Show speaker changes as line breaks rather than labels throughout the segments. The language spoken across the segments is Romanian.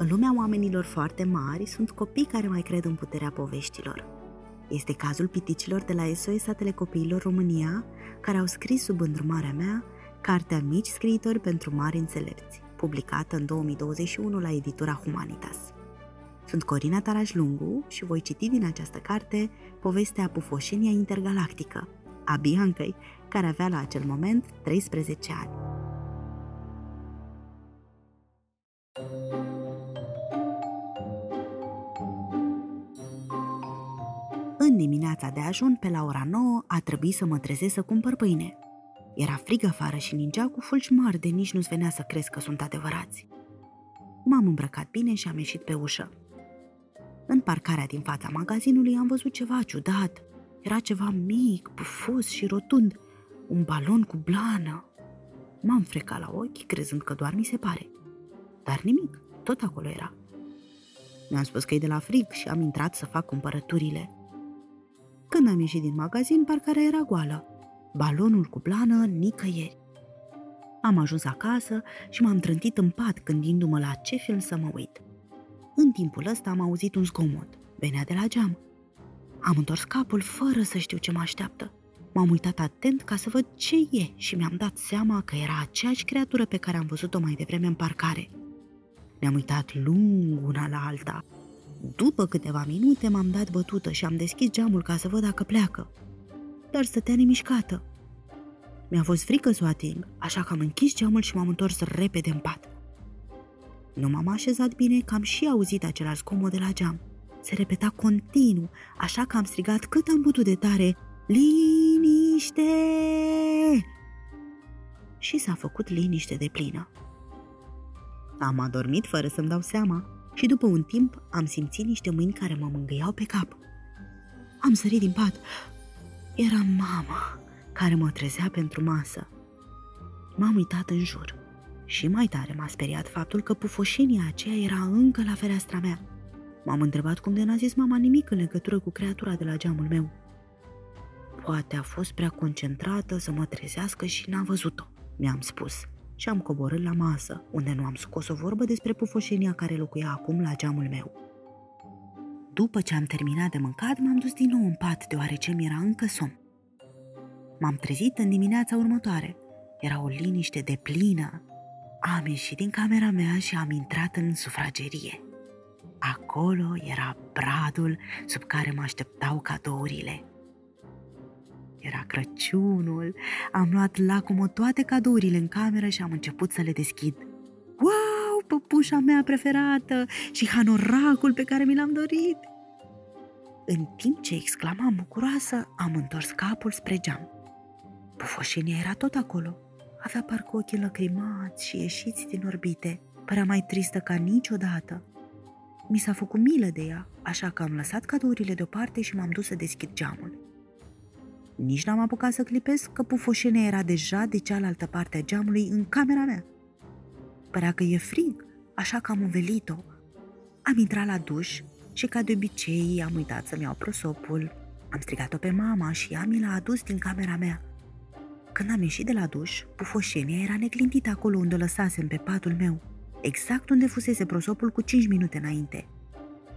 În lumea oamenilor foarte mari sunt copii care mai cred în puterea poveștilor. Este cazul piticilor de la SOS a Telecopiilor România, care au scris sub îndrumarea mea cartea Mici scriitori pentru mari înțelepți, publicată în 2021 la editura Humanitas. Sunt Corina Taraj Lungu și voi citi din această carte povestea Pufoșenia Intergalactică, a Biancăi, care avea la acel moment 13 ani. Dimineața de ajun, pe la ora 9, a trebuit să mă trezesc să cumpăr pâine. Era frig afară și ningea cu fulgi mari de nici nu-ți venea să crezi că sunt adevărați. M-am îmbrăcat bine și am ieșit pe ușă. În parcarea din fața magazinului am văzut ceva ciudat. Era ceva mic, pufos și rotund, un balon cu blană. M-am frecat la ochi, crezând că doar mi se pare. Dar nimic, tot acolo era. Mi-am spus că e de la frig și am intrat să fac cumpărăturile. Când am ieșit din magazin, parcarea era goală. Balonul cu blană nicăieri. Am ajuns acasă și m-am trântit în pat gândindu-mă la ce film să mă uit. În timpul ăsta am auzit un zgomot. Venea de la geam. Am întors capul fără să știu ce mă așteaptă. M-am uitat atent ca să văd ce e și mi-am dat seama că era aceeași creatură pe care am văzut-o mai devreme în parcare. Ne-am uitat lung una la alta. După câteva minute m-am dat bătută și am deschis geamul ca să văd dacă pleacă. Dar stătea nemișcată. Mi-a fost frică să o ating, așa că am închis geamul și m-am întors repede în pat. Nu m-am așezat bine că am și auzit același zgomot de la geam. Se repeta continuu, așa că am strigat cât am putut de tare, Liniște! Și s-a făcut liniște de plină. Am adormit fără să-mi dau seama și după un timp am simțit niște mâini care mă mângâiau pe cap. Am sărit din pat. Era mama care mă trezea pentru masă. M-am uitat în jur. Și mai tare m-a speriat faptul că pufoșenia aceea era încă la fereastra mea. M-am întrebat cum de n-a zis mama nimic în legătură cu creatura de la geamul meu. Poate a fost prea concentrată să mă trezească și n-a văzut-o, mi-am spus. Și am coborât la masă, unde nu am scos o vorbă despre pufoșenia care locuia acum la geamul meu. După ce am terminat de mâncat, m-am dus din nou în pat, deoarece mi era încă somn. M-am trezit în dimineața următoare. Era o liniște de plină. Am ieșit din camera mea și am intrat în sufragerie. Acolo era bradul sub care mă așteptau cadourile. Era Crăciunul, am luat lacomă toate cadourile în cameră și am început să le deschid. Wow, păpușa mea preferată și hanoracul pe care mi l-am dorit! În timp ce exclamam bucuroasă, am întors capul spre geam. Pufoșenia era tot acolo. Avea parcă ochii lăcrimați și ieșiți din orbite. Părea mai tristă ca niciodată. Mi s-a făcut milă de ea, așa că am lăsat cadourile deoparte și m-am dus să deschid geamul. Nici n-am apucat să clipesc că pufoșenia era deja de cealaltă parte a geamului în camera mea. Părea că e frig, așa că am învelit-o. Am intrat la duș și ca de obicei am uitat să-mi iau prosopul. Am strigat-o pe mama și ea mi l-a adus din camera mea. Când am ieșit de la duș, pufoșenia era neclintită acolo unde o lăsasem pe patul meu, exact unde fusese prosopul cu 5 minute înainte.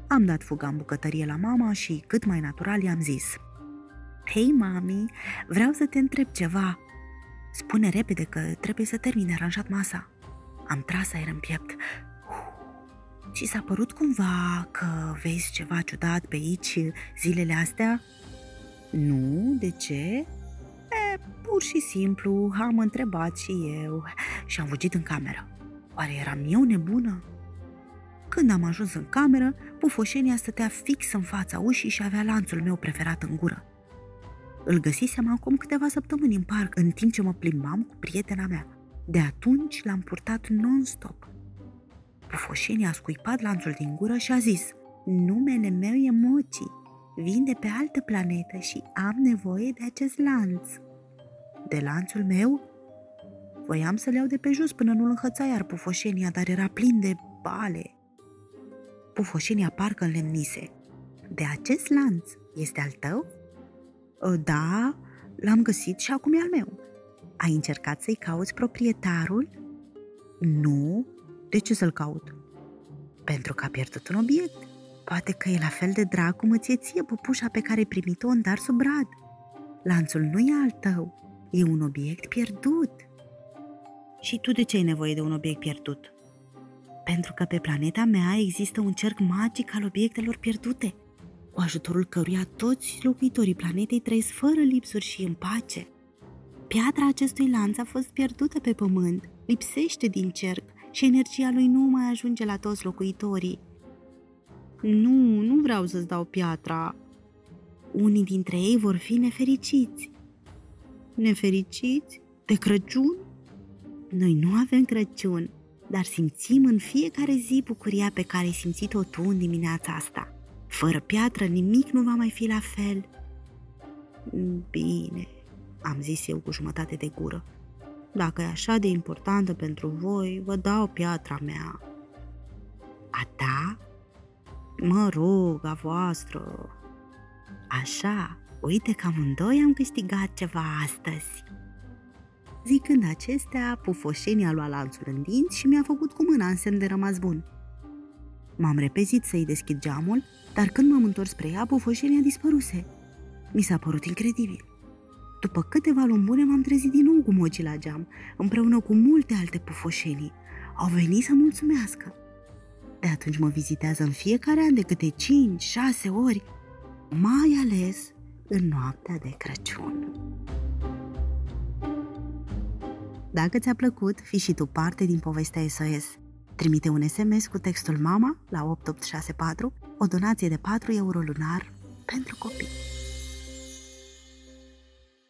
Am dat fuga în bucătărie la mama și, cât mai natural, i-am zis Hei, mami, vreau să te întreb ceva. Spune repede că trebuie să termine aranjat masa. Am tras aer în piept. Și s-a părut cumva că vezi ceva ciudat pe aici zilele astea? Nu, de ce? E, pur și simplu, am întrebat și eu și am fugit în cameră. Oare eram eu nebună? Când am ajuns în cameră, pufoșenia stătea fix în fața ușii și avea lanțul meu preferat în gură. Îl găsisem acum câteva săptămâni în parc, în timp ce mă plimbam cu prietena mea. De atunci l-am purtat non-stop. Pufoșenia a scuipat lanțul din gură și a zis Numele meu e Moci, vin de pe altă planetă și am nevoie de acest lanț. De lanțul meu? Voiam să-l iau de pe jos până nu-l înhăța iar pufoșenia, dar era plin de bale. Pufoșenia parcă înlemnise. De acest lanț este al tău? Ă, da, l-am găsit și acum e al meu. Ai încercat să-i cauți proprietarul? Nu. De ce să-l caut? Pentru că a pierdut un obiect. Poate că e la fel de drag cum îți e ție pupușa pe care ai primit-o în dar sub brad. Lanțul nu e al tău, e un obiect pierdut. Și tu de ce ai nevoie de un obiect pierdut? Pentru că pe planeta mea există un cerc magic al obiectelor pierdute, cu ajutorul căruia toți locuitorii planetei trăiesc fără lipsuri și în pace. Piatra acestui lanț a fost pierdută pe pământ, lipsește din cerc și energia lui nu mai ajunge la toți locuitorii. Nu, nu vreau să-ți dau piatra. Unii dintre ei vor fi nefericiți. Nefericiți? De Crăciun? Noi nu avem Crăciun, dar simțim în fiecare zi bucuria pe care ai simțit-o tu în dimineața asta. Fără piatră nimic nu va mai fi la fel. Bine, am zis eu cu jumătate de gură. Dacă e așa de importantă pentru voi, vă dau piatra mea. A ta? Mă rog, a voastră. Așa, uite că amândoi am câștigat ceva astăzi. Zicând acestea, pufoșenia a luat lanțul în dinți și mi-a făcut cu mâna în semn de rămas bun. M-am repezit să-i deschid geamul, dar când m-am întors spre ea, pufoșenia dispăruse. Mi s-a părut incredibil. După câteva luni bune m-am trezit din nou cu moci la geam, împreună cu multe alte pufoșenii. Au venit să mulțumească. De atunci mă vizitează în fiecare an de câte 5-6 ori, mai ales în noaptea de Crăciun. Dacă ți-a plăcut, fi și tu parte din povestea SOS. Trimite un SMS cu textul MAMA la 8864, o donație de 4 euro lunar pentru copii.